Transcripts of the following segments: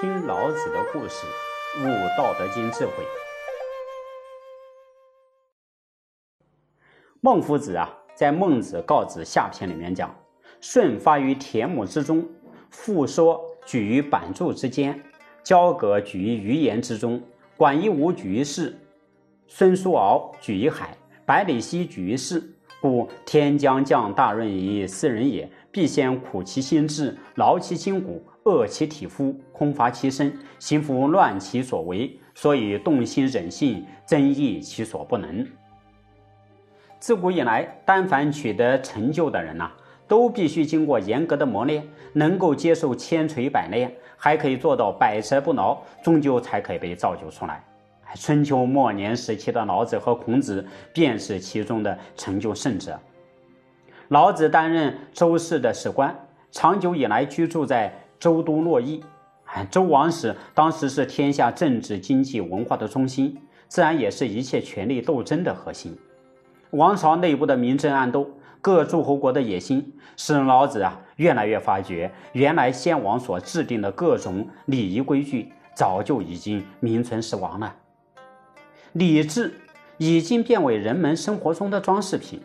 听老子的故事，悟《道德经》智慧。孟夫子啊，在《孟子告子下篇》里面讲：“舜发于田亩之中，父说举于板柱之间，交葛举于鱼盐之中，管夷吾举于市，孙叔敖举于海，百里奚举于市。故天将降大任于斯人也，必先苦其心志，劳其筋骨。”饿其体肤，空乏其身，行拂乱其所为，所以动心忍性，增益其所不能。自古以来，但凡取得成就的人呐，都必须经过严格的磨练，能够接受千锤百炼，还可以做到百折不挠，终究才可以被造就出来。春秋末年时期的老子和孔子，便是其中的成就圣者。老子担任周氏的史官，长久以来居住在。周都洛邑，周王室当时是天下政治、经济、文化的中心，自然也是一切权力斗争的核心。王朝内部的明争暗斗，各诸侯国的野心，使老子啊越来越发觉，原来先王所制定的各种礼仪规矩，早就已经名存实亡了。礼制已经变为人们生活中的装饰品，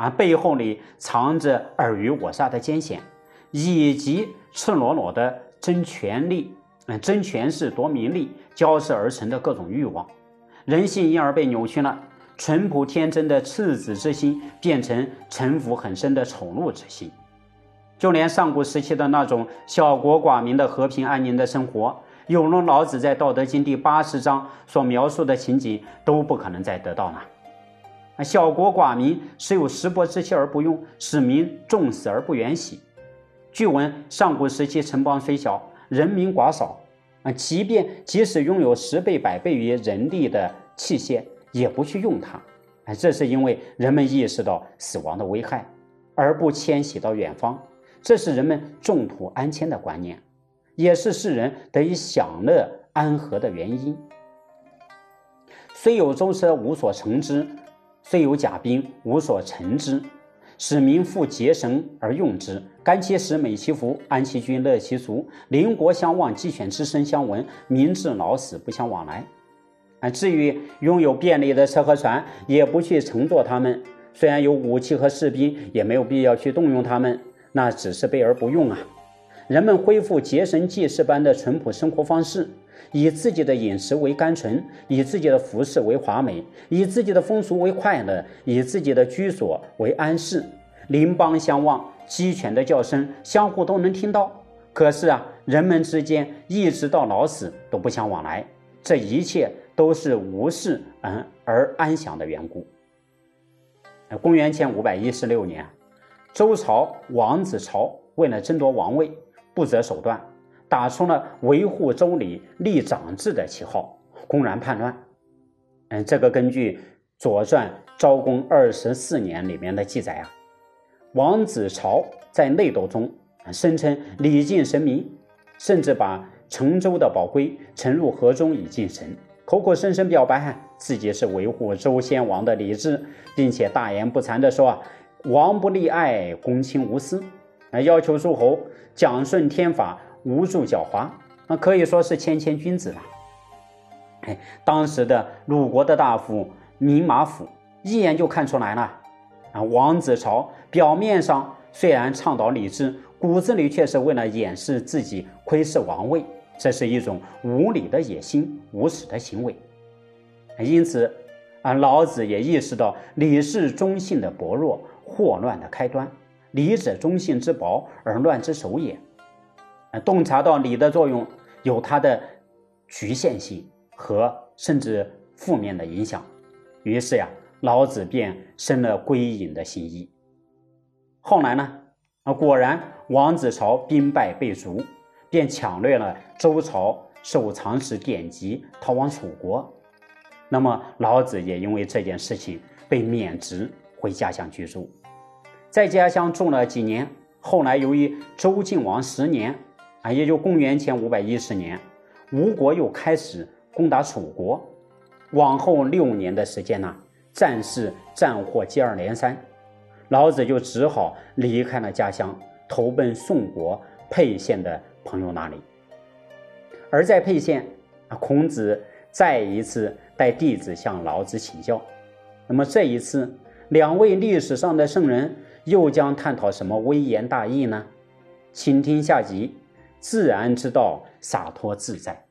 而背后里藏着尔虞我诈的艰险。以及赤裸裸的争权力、嗯争权势夺名利交织而成的各种欲望，人性因而被扭曲了。淳朴天真的赤子之心变成城府很深的丑陋之心。就连上古时期的那种小国寡民的和平安宁的生活，有了老子在《道德经》第八十章所描述的情景，都不可能再得到了。小国寡民，时有食帛之器而不用，使民重死而不远徙。据闻上古时期城邦虽小，人民寡少，啊，即便即使拥有十倍百倍于人力的器械，也不去用它，哎，这是因为人们意识到死亡的危害，而不迁徙到远方，这是人们重土安迁的观念，也是世人得以享乐安和的原因。虽有舟车无所乘之，虽有甲兵无所乘之。使民复结绳而用之，甘其食，美其服，安其居，乐其俗。邻国相望，鸡犬之声相闻，民至老死不相往来。啊，至于拥有便利的车和船，也不去乘坐它们；虽然有武器和士兵，也没有必要去动用它们，那只是备而不用啊。人们恢复结绳记事般的淳朴生活方式，以自己的饮食为甘醇，以自己的服饰为华美，以自己的风俗为快乐，以自己的居所为安适。邻邦相望，鸡犬的叫声相互都能听到。可是啊，人们之间一直到老死都不相往来，这一切都是无事嗯而安详的缘故。公元前五百一十六年，周朝王子朝为了争夺王位。不择手段，打出了维护周礼、立长制的旗号，公然叛乱。嗯，这个根据《左传》昭公二十四年里面的记载啊，王子朝在内斗中声称礼敬神明，甚至把成周的宝龟沉入河中以敬神，口口声声表白自己是维护周先王的礼制，并且大言不惭地说啊：“王不立爱，公卿无私。”啊，要求诸侯讲顺天法，无助狡猾，那可以说是谦谦君子了。哎，当时的鲁国的大夫明马府一眼就看出来了。啊，王子朝表面上虽然倡导礼制，骨子里却是为了掩饰自己窥视王位，这是一种无理的野心、无耻的行为。因此，啊，老子也意识到礼是忠信的薄弱，祸乱的开端。礼者忠信之薄而乱之首也。洞察到礼的作用有它的局限性和甚至负面的影响，于是呀，老子便生了归隐的心意。后来呢，啊，果然王子朝兵败被逐，便抢掠了周朝收藏史典籍，逃往楚国。那么老子也因为这件事情被免职回家乡居住。在家乡住了几年，后来由于周晋王十年，啊，也就公元前五百一十年，吴国又开始攻打楚国，往后六年的时间呢，战事战祸接二连三，老子就只好离开了家乡，投奔宋国沛县的朋友那里。而在沛县，啊孔子再一次带弟子向老子请教。那么这一次，两位历史上的圣人又将探讨什么微言大义呢？请听下集：自然之道，洒脱自在。